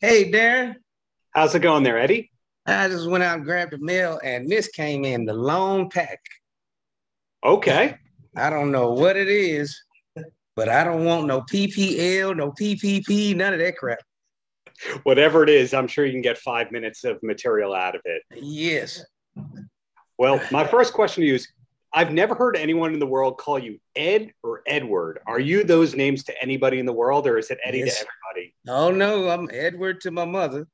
Hey, Darren. How's it going there, Eddie? I just went out and grabbed the mail, and this came in the long pack. Okay. I don't know what it is, but I don't want no PPL, no PPP, none of that crap. Whatever it is, I'm sure you can get five minutes of material out of it. Yes. Well, my first question to you is I've never heard anyone in the world call you Ed or Edward. Are you those names to anybody in the world, or is it Eddie yes. to Oh, no, I'm Edward to my mother.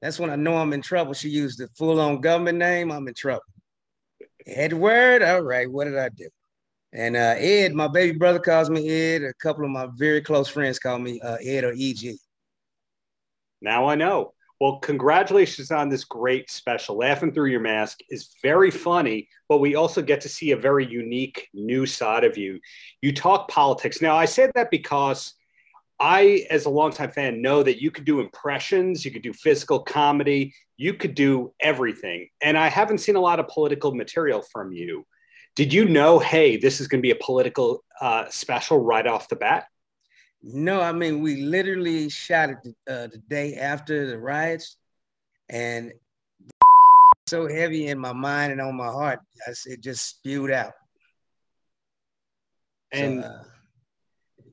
That's when I know I'm in trouble. She used the full on government name. I'm in trouble. Edward, all right, what did I do? And uh, Ed, my baby brother calls me Ed. A couple of my very close friends call me uh, Ed or EG. Now I know. Well, congratulations on this great special. Laughing Through Your Mask is very funny, but we also get to see a very unique new side of you. You talk politics. Now, I said that because I, as a longtime fan, know that you could do impressions, you could do physical comedy, you could do everything. And I haven't seen a lot of political material from you. Did you know, hey, this is going to be a political uh, special right off the bat? No, I mean we literally shot it uh, the day after the riots, and so heavy in my mind and on my heart, I, it just spewed out. And so, uh,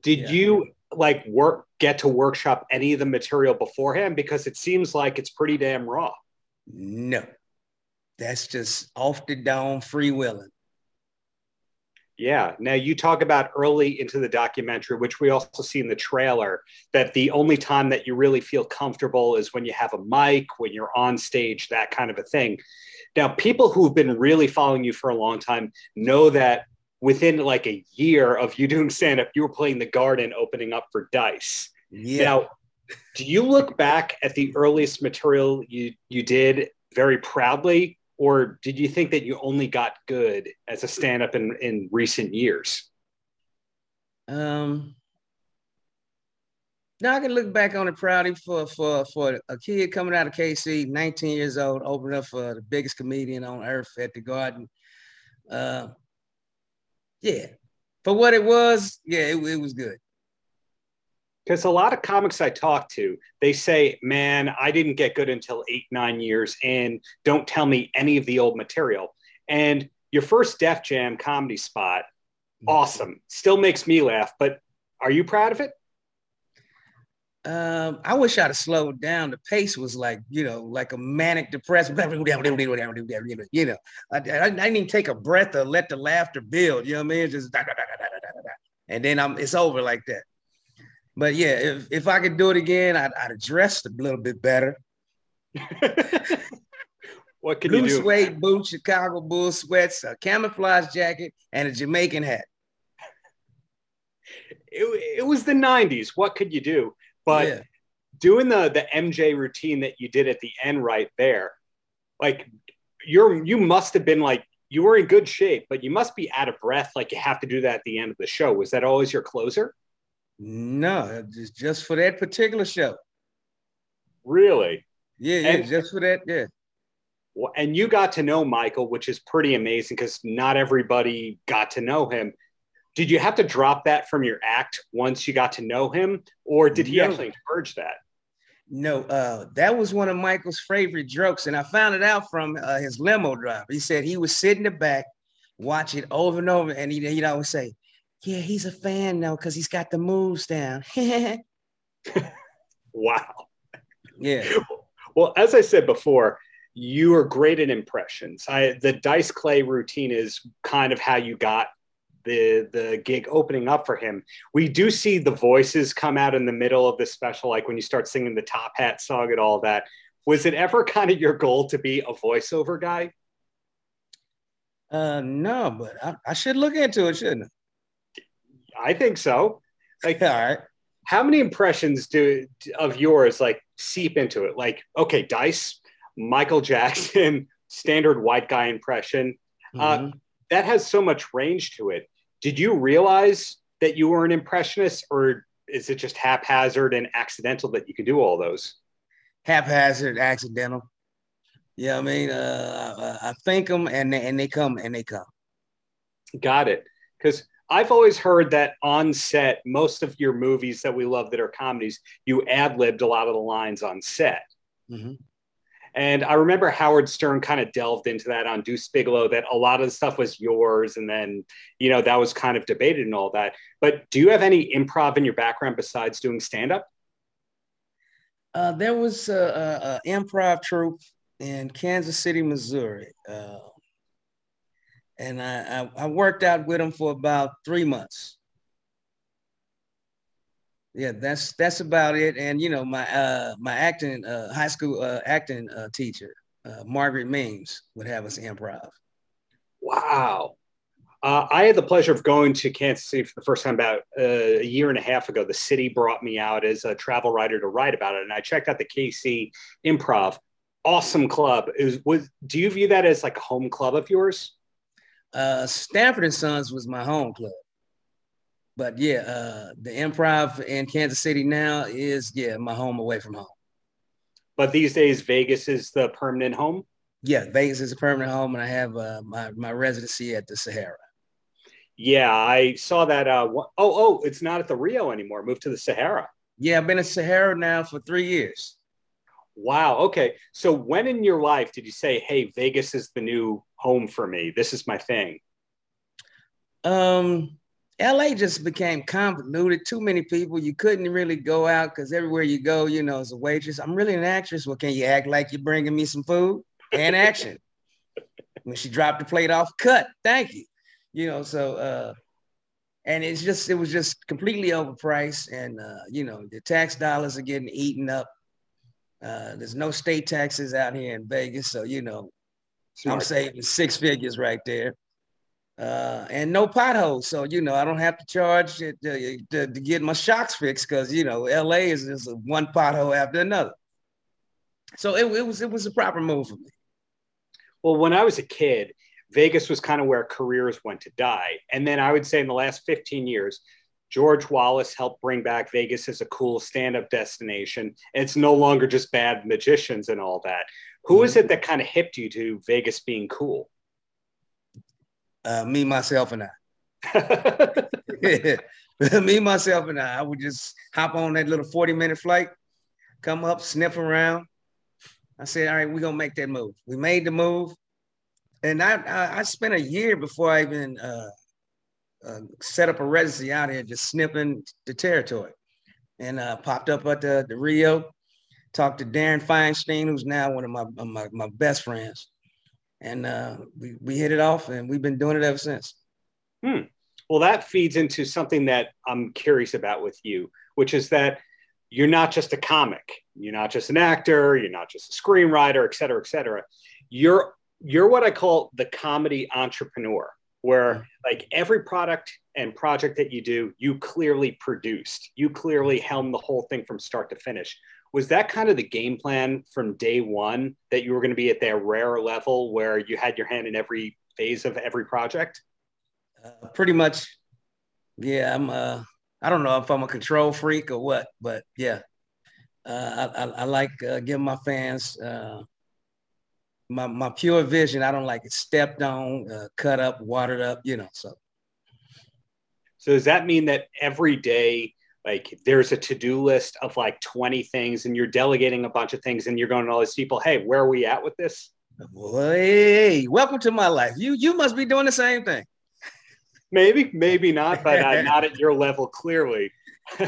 did yeah. you like work get to workshop any of the material beforehand? Because it seems like it's pretty damn raw. No, that's just off the dome, freewheeling. Yeah. Now you talk about early into the documentary, which we also see in the trailer, that the only time that you really feel comfortable is when you have a mic, when you're on stage, that kind of a thing. Now, people who've been really following you for a long time know that within like a year of you doing stand up, you were playing the garden opening up for Dice. Yeah. Now, do you look back at the earliest material you you did very proudly or did you think that you only got good as a stand-up in, in recent years um now I can look back on it proudly for for for a kid coming out of KC, 19 years old, opening up for the biggest comedian on earth at the Garden. Uh, yeah, for what it was, yeah, it, it was good because a lot of comics I talk to, they say, "Man, I didn't get good until eight, nine years in. Don't tell me any of the old material." And your first Def Jam comedy spot, mm-hmm. awesome, still makes me laugh. But are you proud of it? Um, I wish I'd have slowed down. The pace was like, you know, like a manic depressive. You know, I, I, I didn't even take a breath or let the laughter build. You know what I mean? Just and then I'm it's over like that. But yeah, if, if I could do it again, I'd, I'd have dressed a little bit better. what can Blue you do? suede boots, Chicago Bull sweats, a camouflage jacket, and a Jamaican hat. It, it was the 90s. What could you do? But yeah. doing the the MJ routine that you did at the end right there, like you're you must have been like you were in good shape, but you must be out of breath. Like you have to do that at the end of the show. Was that always your closer? No, just just for that particular show. Really? Yeah, yeah, and, just for that, yeah. Well, and you got to know Michael, which is pretty amazing because not everybody got to know him. Did you have to drop that from your act once you got to know him, or did he no. actually encourage that? No, uh, that was one of Michael's favorite jokes, and I found it out from uh, his limo driver. He said he was sitting in the back, watch it over and over, and he, he'd always say, yeah, he's a fan now because he's got the moves down. wow. Yeah. Well, as I said before, you are great at impressions. I, the Dice Clay routine is kind of how you got the the gig opening up for him. We do see the voices come out in the middle of the special, like when you start singing the Top Hat song and all that. Was it ever kind of your goal to be a voiceover guy? Uh, no, but I, I should look into it, shouldn't I? I think so. Like, all right. How many impressions do of yours like seep into it? Like, okay, Dice, Michael Jackson, standard white guy impression. Uh, mm-hmm. Uh, that has so much range to it. Did you realize that you were an impressionist, or is it just haphazard and accidental that you can do all those? Haphazard, accidental. Yeah, I mean, uh, I think them and they, and they come and they come. Got it. Because I've always heard that on set, most of your movies that we love that are comedies, you ad libbed a lot of the lines on set. Mm-hmm. And I remember Howard Stern kind of delved into that on Deuce Bigalow, that a lot of the stuff was yours. And then, you know, that was kind of debated and all that. But do you have any improv in your background besides doing stand up? Uh, there was an improv troupe in Kansas City, Missouri. Uh, and I, I, I worked out with them for about three months yeah, that's that's about it. And you know, my uh my acting uh high school uh acting uh teacher, uh, Margaret Means, would have us improv. Wow. Uh, I had the pleasure of going to Kansas City for the first time about uh, a year and a half ago. The city brought me out as a travel writer to write about it, and I checked out the KC Improv. Awesome club. Is was do you view that as like a home club of yours? Uh, Stanford and Sons was my home club but yeah, uh, the improv in Kansas City now is yeah my home away from home. But these days, Vegas is the permanent home. Yeah, Vegas is a permanent home, and I have uh, my my residency at the Sahara. Yeah, I saw that. Uh, oh, oh, it's not at the Rio anymore. Moved to the Sahara. Yeah, I've been at Sahara now for three years. Wow. Okay. So when in your life did you say, "Hey, Vegas is the new home for me. This is my thing"? Um, LA just became convoluted. Too many people. You couldn't really go out because everywhere you go, you know, as a waitress, I'm really an actress. Well, can you act like you're bringing me some food and action? when she dropped the plate off, cut. Thank you. You know, so uh, and it's just it was just completely overpriced, and uh, you know, the tax dollars are getting eaten up. Uh, there's no state taxes out here in Vegas, so you know, Smart. I'm saving six figures right there uh, and no potholes. So you know, I don't have to charge to, to, to get my shocks fixed because you know, LA is just one pothole after another. So it, it was it was a proper move for me. Well, when I was a kid, Vegas was kind of where careers went to die, and then I would say in the last 15 years. George Wallace helped bring back Vegas as a cool stand-up destination. And it's no longer just bad magicians and all that. Who is mm-hmm. it that kind of hipped you to Vegas being cool? Uh, me, myself, and I. me, myself, and I. I would just hop on that little 40 minute flight, come up, sniff around. I said, all right, we're going to make that move. We made the move. And I, I, I spent a year before I even uh, uh, set up a residency out here, just sniffing the territory. And uh, popped up at the, the Rio, talked to Darren Feinstein, who's now one of my, my, my best friends and uh, we we hit it off, and we've been doing it ever since. Hmm. Well, that feeds into something that I'm curious about with you, which is that you're not just a comic, you're not just an actor, you're not just a screenwriter, et cetera, et cetera. You're you're what I call the comedy entrepreneur, where hmm. like every product and project that you do, you clearly produced, you clearly helmed the whole thing from start to finish was that kind of the game plan from day one that you were going to be at that rare level where you had your hand in every phase of every project? Uh, pretty much yeah i'm uh i don't know if i'm a control freak or what but yeah. Uh, I, I, I, like uh, giving my fans uh, my, my pure vision. I don't like it stepped on uh, cut up watered up you know so. So does that mean that every day like there's a to-do list of like 20 things and you're delegating a bunch of things and you're going to all these people hey where are we at with this? Hey welcome to my life. You you must be doing the same thing. Maybe maybe not but uh, not at your level clearly.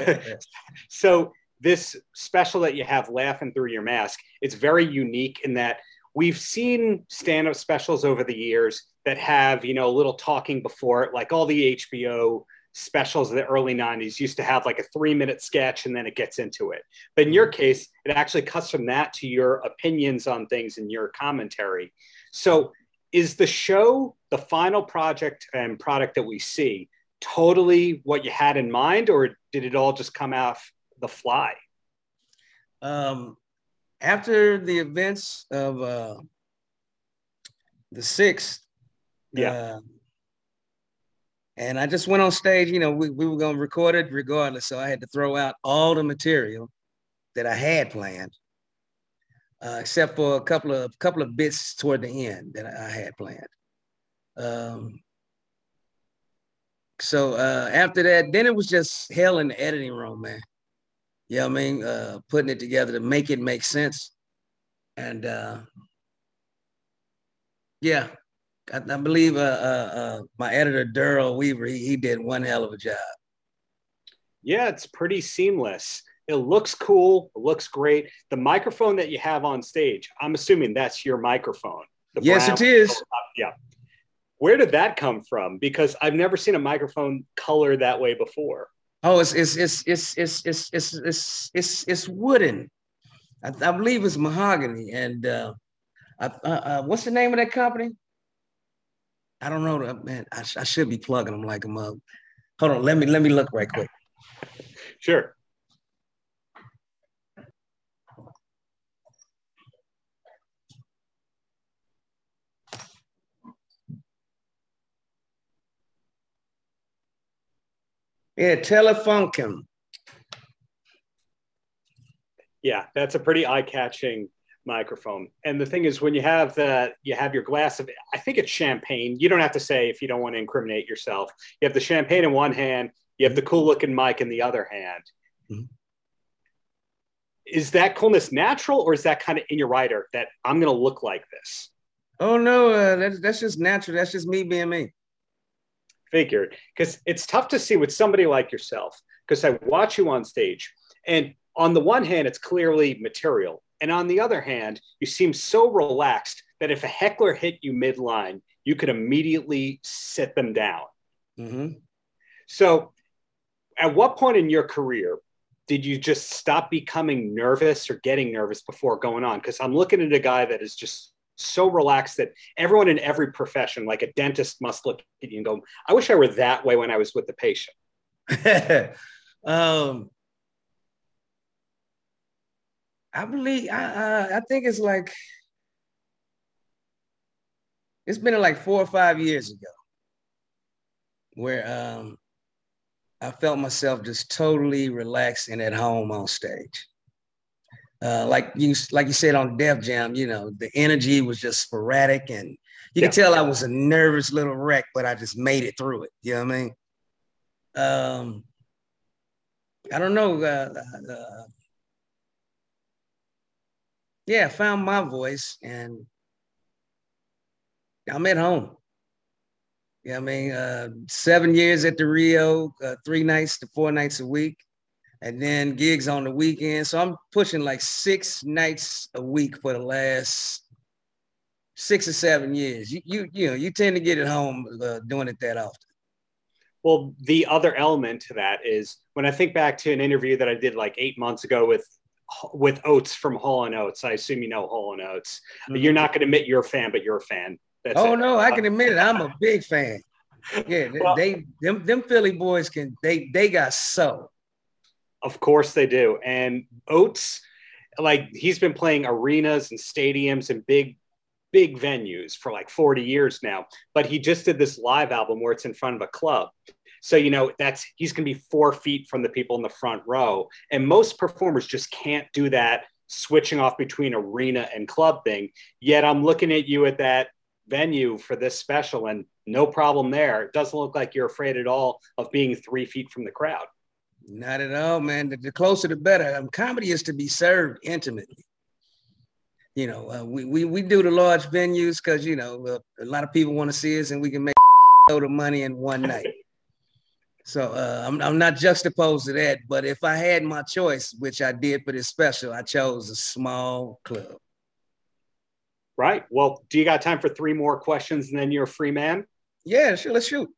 So this special that you have laughing through your mask it's very unique in that we've seen stand-up specials over the years that have you know a little talking before it like all the hbo specials of the early 90s used to have like a three minute sketch and then it gets into it. But in your case, it actually cuts from that to your opinions on things and your commentary. So, is the show the final project and product that we see totally what you had in mind, or did it all just come off the fly? Um, after the events of uh, the sixth, yeah. Uh, and I just went on stage, you know, we, we were going to record it regardless. So I had to throw out all the material that I had planned, uh, except for a couple of couple of bits toward the end that I had planned. Um, so uh, after that, then it was just hell in the editing room, man. You know what I mean? Uh, putting it together to make it make sense. And uh, yeah, I, I believe uh, uh, uh, my editor, Daryl Weaver, he, he did one hell of a job. Yeah, it's pretty seamless. It looks cool. It looks great. The microphone that you have on stage, I'm assuming that's your microphone. yes, it is. Yeah. Where did that come from? Because I've never seen a microphone color that way before. Oh, it's it's it's it's it's it's it's it's it's, it's wooden. I, I, believe it's mahogany. And uh, uh, uh, what's the name of that company? I don't know. Man, I, I should be plugging them like a mug. Hold on, let me let me look right quick. Sure. Yeah, Telefunken. Yeah, that's a pretty eye-catching microphone. And the thing is, when you have the you have your glass of, I think it's champagne. You don't have to say if you don't want to incriminate yourself. You have the champagne in one hand. You have the cool-looking mic in the other hand. Mm-hmm. Is that coolness natural, or is that kind of in your writer that I'm going to look like this? Oh no, uh, that's that's just natural. That's just me being me figured because it's tough to see with somebody like yourself because I watch you on stage and on the one hand it's clearly material and on the other hand you seem so relaxed that if a heckler hit you midline you could immediately sit them down. Mm-hmm. So at what point in your career did you just stop becoming nervous or getting nervous before going on? Because I'm looking at a guy that is just so relaxed that everyone in every profession, like a dentist, must look at you and go, "I wish I were that way when I was with the patient." um, I believe I, I, I think it's like it's been like four or five years ago where um, I felt myself just totally relaxed and at home on stage uh, like you like you said on Def Jam, you know, the energy was just sporadic and you yeah. could tell I was a nervous little wreck, but I just made it through it. You know what I mean? Um, I don't know. Uh, uh, yeah, I found my voice and I'm at home. Yeah, I mean, uh, seven years at the Rio, uh, three nights to four nights a week and then gigs on the weekend. So I'm pushing like six nights a week for the last six or seven years. You you you know you tend to get at home uh, doing it that often. Well, the other element to that is when I think back to an interview that I did like eight months ago with with Oates from Hall and Oates. I assume you know Hall and Oates. Mm-hmm. You're not going to admit you're a fan, but you're a fan. That's oh it. no, I can admit it. I'm a big fan. Yeah, well, they them them Philly boys can they they got so of course they do. And Oates, like he's been playing arenas and stadiums and big, big venues for like 40 years now. But he just did this live album where it's in front of a club. So, you know, that's he's going to be four feet from the people in the front row. And most performers just can't do that switching off between arena and club thing. Yet I'm looking at you at that venue for this special and no problem there. It doesn't look like you're afraid at all of being three feet from the crowd. Not at all, man. The, closer, the better. Um, comedy is to be served intimately. You know, uh, we, we we do the large venues because you know uh, a lot of people want to see us, and we can make a load of money in one night. So uh, I'm I'm not juxtaposed to that, but if I had my choice, which I did for this special, I chose a small club. Right. Well, do you got time for three more questions, and then you're a free man? Yeah, sure. Let's shoot.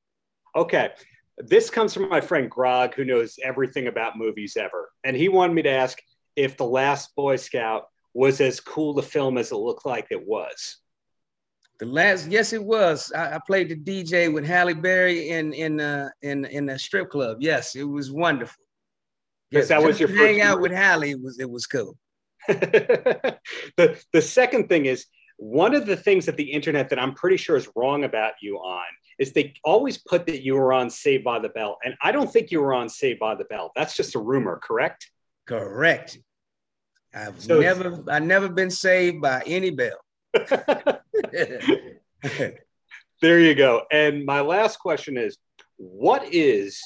Okay. This comes from my friend Grog, who knows everything about movies ever. And he wanted me to ask if The Last Boy Scout was as cool to film as it looked like it was. The last, yes, it was. I, I played the DJ with Halle Berry in in uh, in in a strip club. Yes, it was wonderful. Yes, that was your first hang out with Halle. It was it was cool. the the second thing is one of the things that the internet that I'm pretty sure is wrong about you on is they always put that you were on Saved by the Bell. And I don't think you were on Saved by the Bell. That's just a rumor, correct? Correct. I've so never I've never been saved by any bell. there you go. And my last question is What is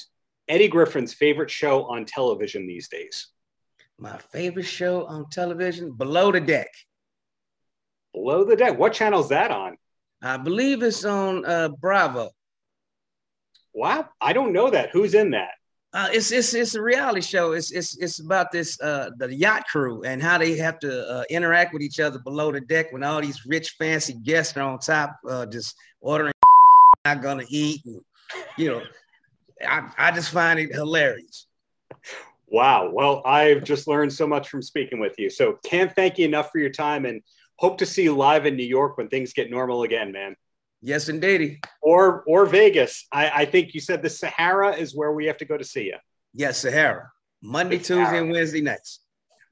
Eddie Griffin's favorite show on television these days? My favorite show on television, Below the Deck. Below the Deck. What channel is that on? I believe it's on uh, Bravo. Wow, I don't know that. Who's in that? Uh, it's it's it's a reality show. It's it's it's about this uh, the yacht crew and how they have to uh, interact with each other below the deck when all these rich fancy guests are on top, uh, just ordering not gonna eat. And, you know, I I just find it hilarious. Wow. Well, I've just learned so much from speaking with you. So can't thank you enough for your time and hope to see you live in New York when things get normal again, man. Yes, indeed. Or or Vegas. I, I think you said the Sahara is where we have to go to see you. Yes, Sahara. Monday, the Tuesday, Sahara. and Wednesday nights.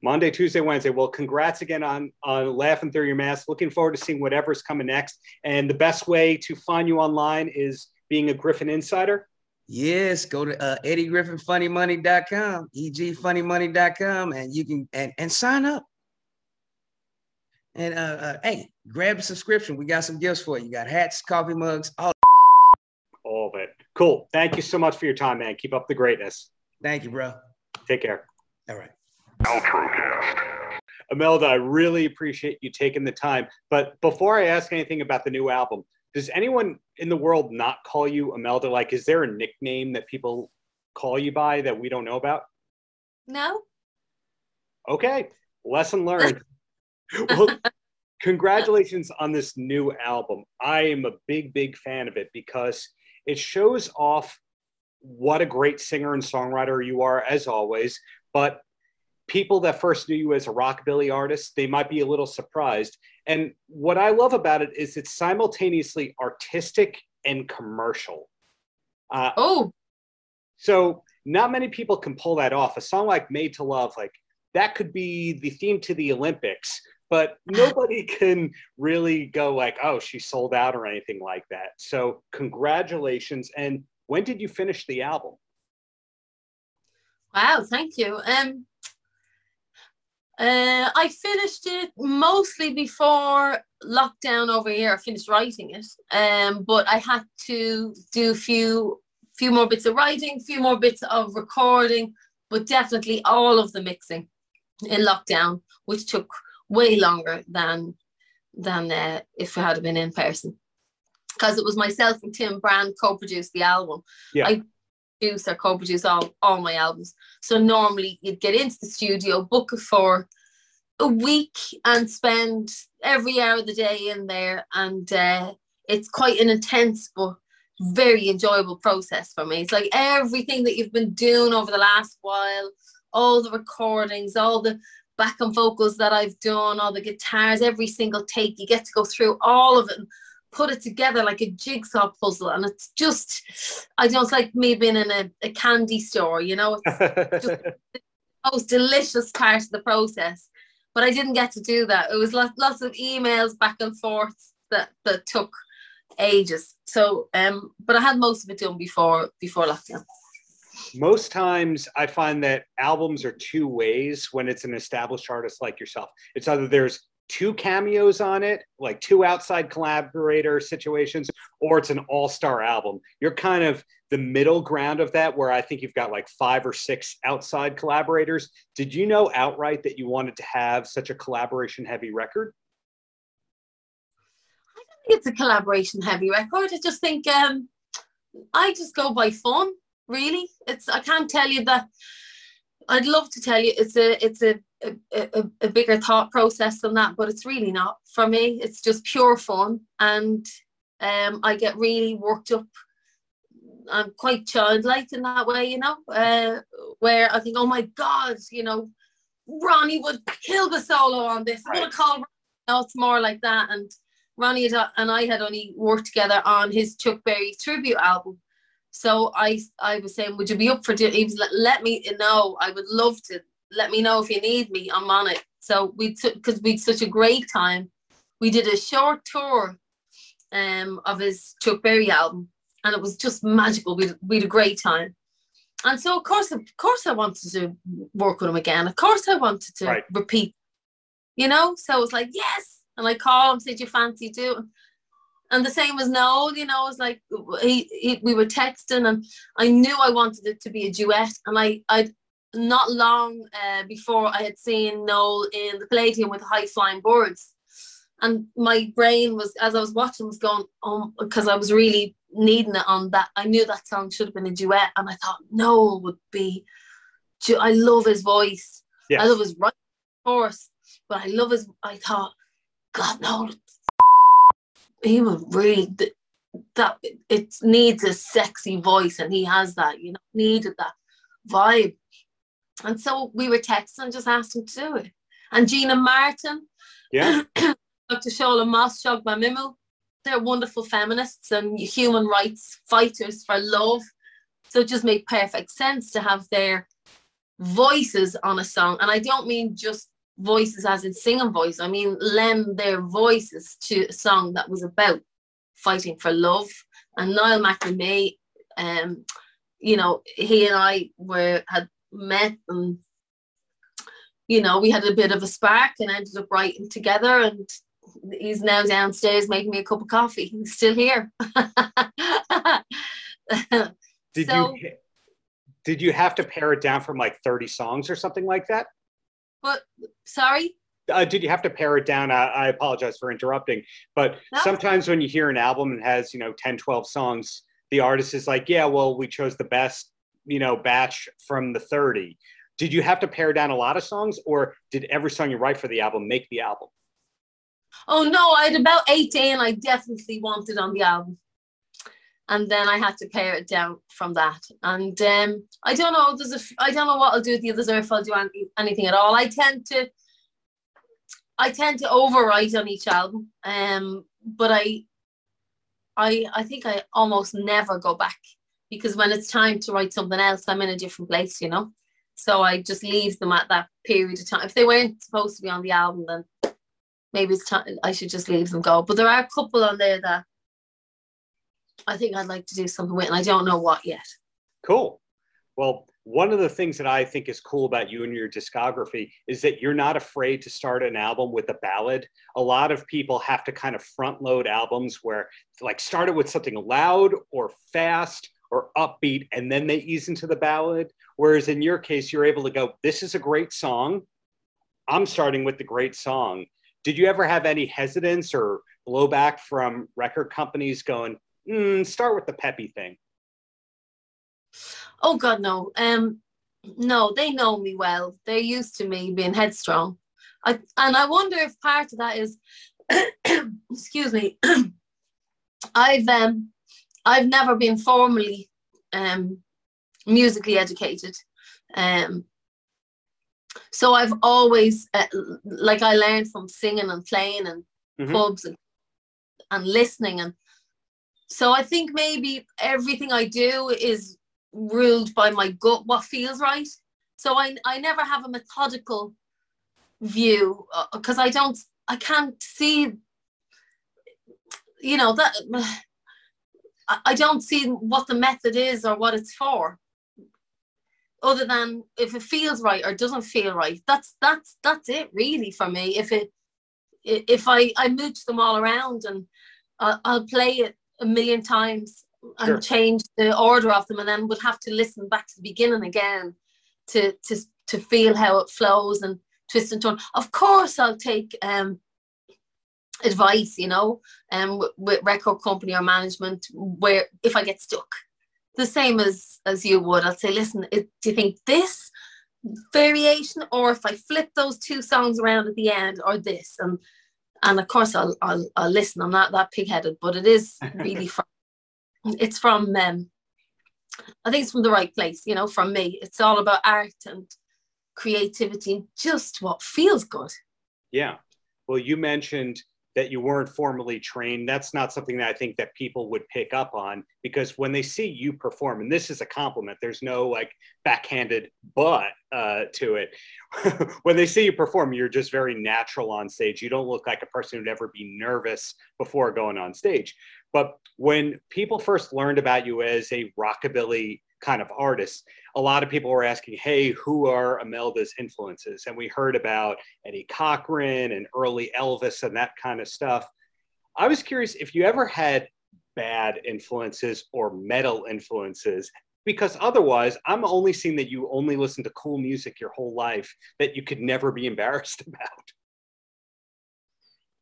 Monday, Tuesday, Wednesday. Well, congrats again on on laughing through your mask. Looking forward to seeing whatever's coming next. And the best way to find you online is being a Griffin Insider. Yes, go to uh, EddieGriffinFunnyMoney.com, egfunnymoney.com, and you can and, and sign up. And uh, uh, hey, grab a subscription. We got some gifts for you. You got hats, coffee mugs, all. All of it. Cool. Thank you so much for your time, man. Keep up the greatness. Thank you, bro. Take care. All right. Outrocast. Imelda, I really appreciate you taking the time. But before I ask anything about the new album, does anyone in the world not call you Imelda? Like, is there a nickname that people call you by that we don't know about? No. Okay. Lesson learned. well, congratulations on this new album. I am a big, big fan of it because it shows off what a great singer and songwriter you are, as always. But people that first knew you as a rockabilly artist, they might be a little surprised. And what I love about it is it's simultaneously artistic and commercial. Uh, oh. So not many people can pull that off. A song like Made to Love, like that could be the theme to the Olympics, but nobody can really go like, oh, she sold out or anything like that. So congratulations. And when did you finish the album? Wow, thank you. Um, uh, I finished it mostly before lockdown over here. I finished writing it, um, but I had to do a few few more bits of writing, few more bits of recording, but definitely all of the mixing in lockdown, which took way longer than than uh, if it had been in person. Because it was myself and Tim Bran co-produced the album. Yeah. I produce or co-produce all, all my albums. So normally you'd get into the studio, book it for a week and spend every hour of the day in there. And uh, it's quite an intense but very enjoyable process for me. It's like everything that you've been doing over the last while, all the recordings, all the back and vocals that I've done, all the guitars, every single take, you get to go through all of it and put it together like a jigsaw puzzle. And it's just, I it's like me being in a, a candy store, you know, it's just the most delicious part of the process. But I didn't get to do that. It was lots, lots of emails back and forth that, that took ages. So, um, but I had most of it done before before lockdown most times I find that albums are two ways when it's an established artist like yourself. It's either there's two cameos on it, like two outside collaborator situations, or it's an all star album. You're kind of the middle ground of that, where I think you've got like five or six outside collaborators. Did you know outright that you wanted to have such a collaboration heavy record? I don't think it's a collaboration heavy record. I just think um, I just go by fun really it's i can't tell you that i'd love to tell you it's a it's a a, a, a bigger thought process than that but it's really not for me. It's just pure fun and um i get really worked up. I'm quite childlike in that way you know uh where i think oh my god you know ronnie would kill the solo on this. I'm gonna call no it's more like that. And ronnie and i had only worked together on his chuck berry tribute album so I I was saying, would you be up for doing? He was like, let me know. I would love to. Let me know if you need me. I'm on it. So we took because we had such a great time. We did a short tour um, of his Chuck Berry album, and it was just magical. We we had a great time. And so of course, of course, I wanted to work with him again. Of course, I wanted to right. repeat. You know, so I was like, yes. And I call him, said, "You fancy doing?" And the same as Noel, you know, it's like he, he, we were texting, and I knew I wanted it to be a duet, and I, I, not long uh, before I had seen Noel in the Palladium with High Flying Birds, and my brain was, as I was watching, was going, um, because I was really needing it on that. I knew that song should have been a duet, and I thought Noel would be. I love his voice. Yes. I love his right course, but I love his. I thought, God no, he would really that it needs a sexy voice, and he has that. You know, needed that vibe, and so we were texting and just asked him to do it. And Gina Martin, yeah, Dr. Shola Mos-Shogbamimu, they're wonderful feminists and human rights fighters for love. So it just made perfect sense to have their voices on a song. And I don't mean just voices as in singing voice. I mean lend their voices to a song that was about fighting for love. And Niall McNamee, um, you know, he and I were had met and you know, we had a bit of a spark and ended up writing together and he's now downstairs making me a cup of coffee. He's still here. did so, you did you have to pare it down from like 30 songs or something like that? But sorry? Uh, did you have to pare it down? I, I apologize for interrupting, but no. sometimes when you hear an album and has, you know, 10, 12 songs, the artist is like, yeah, well, we chose the best, you know, batch from the 30. Did you have to pare down a lot of songs or did every song you write for the album make the album? Oh no, I had about 18 I definitely wanted on the album. And then I had to pare it down from that. And um, I don't know, there's a, I don't know what I'll do with the others or if I'll do any, anything at all. I tend to, I tend to overwrite on each album. Um, but I, I, I think I almost never go back because when it's time to write something else, I'm in a different place, you know. So I just leave them at that period of time. If they weren't supposed to be on the album, then maybe it's time I should just leave them go. But there are a couple on there that I think I'd like to do something with, and I don't know what yet. Cool. Well, one of the things that I think is cool about you and your discography is that you're not afraid to start an album with a ballad. A lot of people have to kind of front load albums where, like, start it with something loud or fast or upbeat, and then they ease into the ballad. Whereas in your case, you're able to go, This is a great song. I'm starting with the great song did you ever have any hesitance or blowback from record companies going, mm, start with the peppy thing? Oh God, no. Um, no, they know me well. They're used to me being headstrong. I and I wonder if part of that is, excuse me, I've um, I've never been formally um, musically educated. Um, so I've always uh, like I learned from singing and playing and mm-hmm. pubs and, and listening and so I think maybe everything I do is ruled by my gut, what feels right. So I I never have a methodical view because uh, I don't I can't see you know that I don't see what the method is or what it's for other than if it feels right or doesn't feel right that's that's that's it really for me if it if i i mooch them all around and uh, i'll play it a million times and sure. change the order of them and then would have to listen back to the beginning again to to to feel how it flows and twist and turn of course i'll take um advice you know um with, with record company or management where if i get stuck the same as as you would. I'll say, listen, it, do you think this variation, or if I flip those two songs around at the end, or this, and and of course I'll I'll, I'll listen. I'm not that pig-headed, but it is really from it's from um, I think it's from the right place, you know, from me. It's all about art and creativity and just what feels good. Yeah. Well, you mentioned that you weren't formally trained that's not something that i think that people would pick up on because when they see you perform and this is a compliment there's no like backhanded but uh, to it. When they see you perform you're just very natural on stage. You don't look like a person who'd ever be nervous before going on stage. But when people first learned about you as a rockabilly kind of artists, a lot of people were asking, hey, who are Imelda's influences? And we heard about Eddie Cochran and early Elvis and that kind of stuff. I was curious if you ever had bad influences or metal influences because otherwise i'm only seeing that you only listen to cool music your whole life that you could never be embarrassed about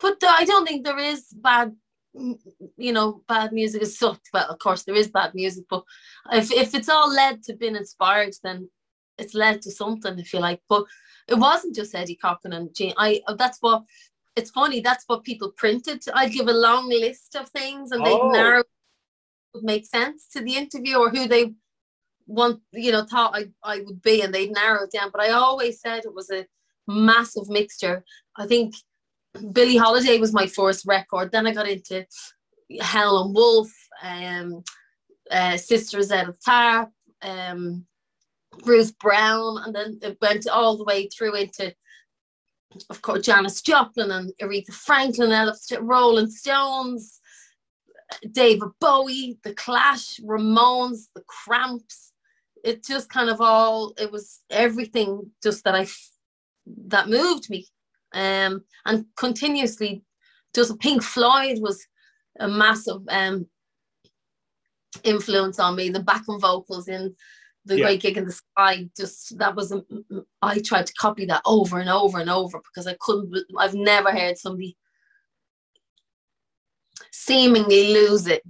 but i don't think there is bad you know bad music is such but of course there is bad music but if, if it's all led to being inspired then it's led to something if you like but it wasn't just eddie cochran and Gene. i that's what it's funny that's what people printed i'd give a long list of things and they'd oh. narrow would make sense to the interview or who they want you know thought I, I would be and they'd narrow it down but I always said it was a massive mixture I think Billie Holiday was my first record. Then I got into Howlin' Wolf um uh, Sister Rosetta Tharpe um Ruth Brown and then it went all the way through into of course Janis Joplin and Aretha Franklin Ella Rolling Stones David Bowie, The Clash, Ramones, The Cramps, it just kind of all it was everything just that I that moved me um and continuously just Pink Floyd was a massive um influence on me the backing vocals in the yeah. great gig in the sky just that was a, I tried to copy that over and over and over because I couldn't I've never heard somebody seemingly lose it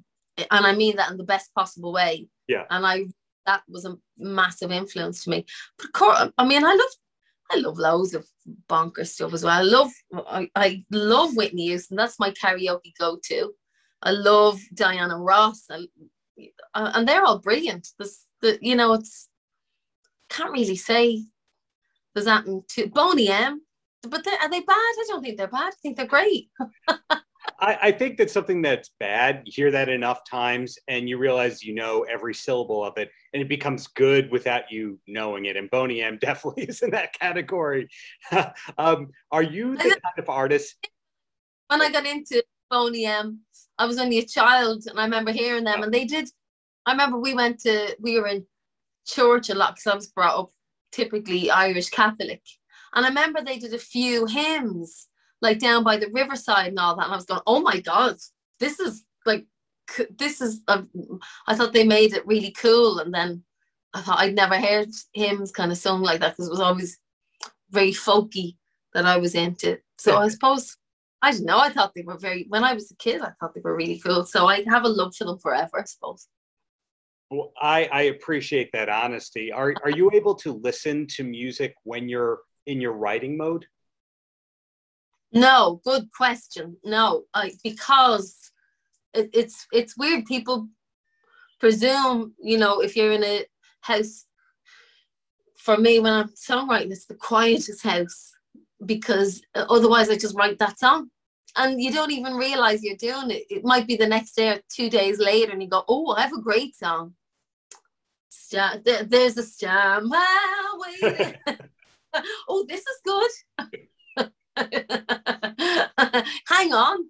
and I mean that in the best possible way yeah and I that was a massive influence to me. But of course, I mean, I love I love loads of bonker stuff as well. I love I, I love Whitney Houston. That's my karaoke go-to. I love Diana Ross. I, and they're all brilliant. This the you know it's can't really say there's that to Boney M. But are they bad? I don't think they're bad. I think they're great. I, I, think that something that's bad, you hear that enough times and you realize you know every syllable of it and it becomes good without you knowing it. And Boney M definitely is in that category. um, are you the kind of artist? When I got into Boney M, I was only a child and I remember hearing them and they did. I remember we went to, we were in church a lot because I was brought up typically Irish Catholic. And I remember they did a few hymns like down by the riverside and all that. And I was going, oh my God, this is like, this is, a, I thought they made it really cool. And then I thought I'd never heard hymns kind of sung like that because it was always very folky that I was into. So yeah. I suppose, I don't know, I thought they were very, when I was a kid, I thought they were really cool. So I have a love for them forever, I suppose. Well, I, I appreciate that honesty. Are, are you able to listen to music when you're in your writing mode? No, good question. No, I, because it, it's it's weird. People presume, you know, if you're in a house. For me, when I'm songwriting, it's the quietest house because uh, otherwise I just write that song, and you don't even realize you're doing it. It might be the next day or two days later, and you go, "Oh, I have a great song." Star, there, there's a star. oh, this is good. Hang on.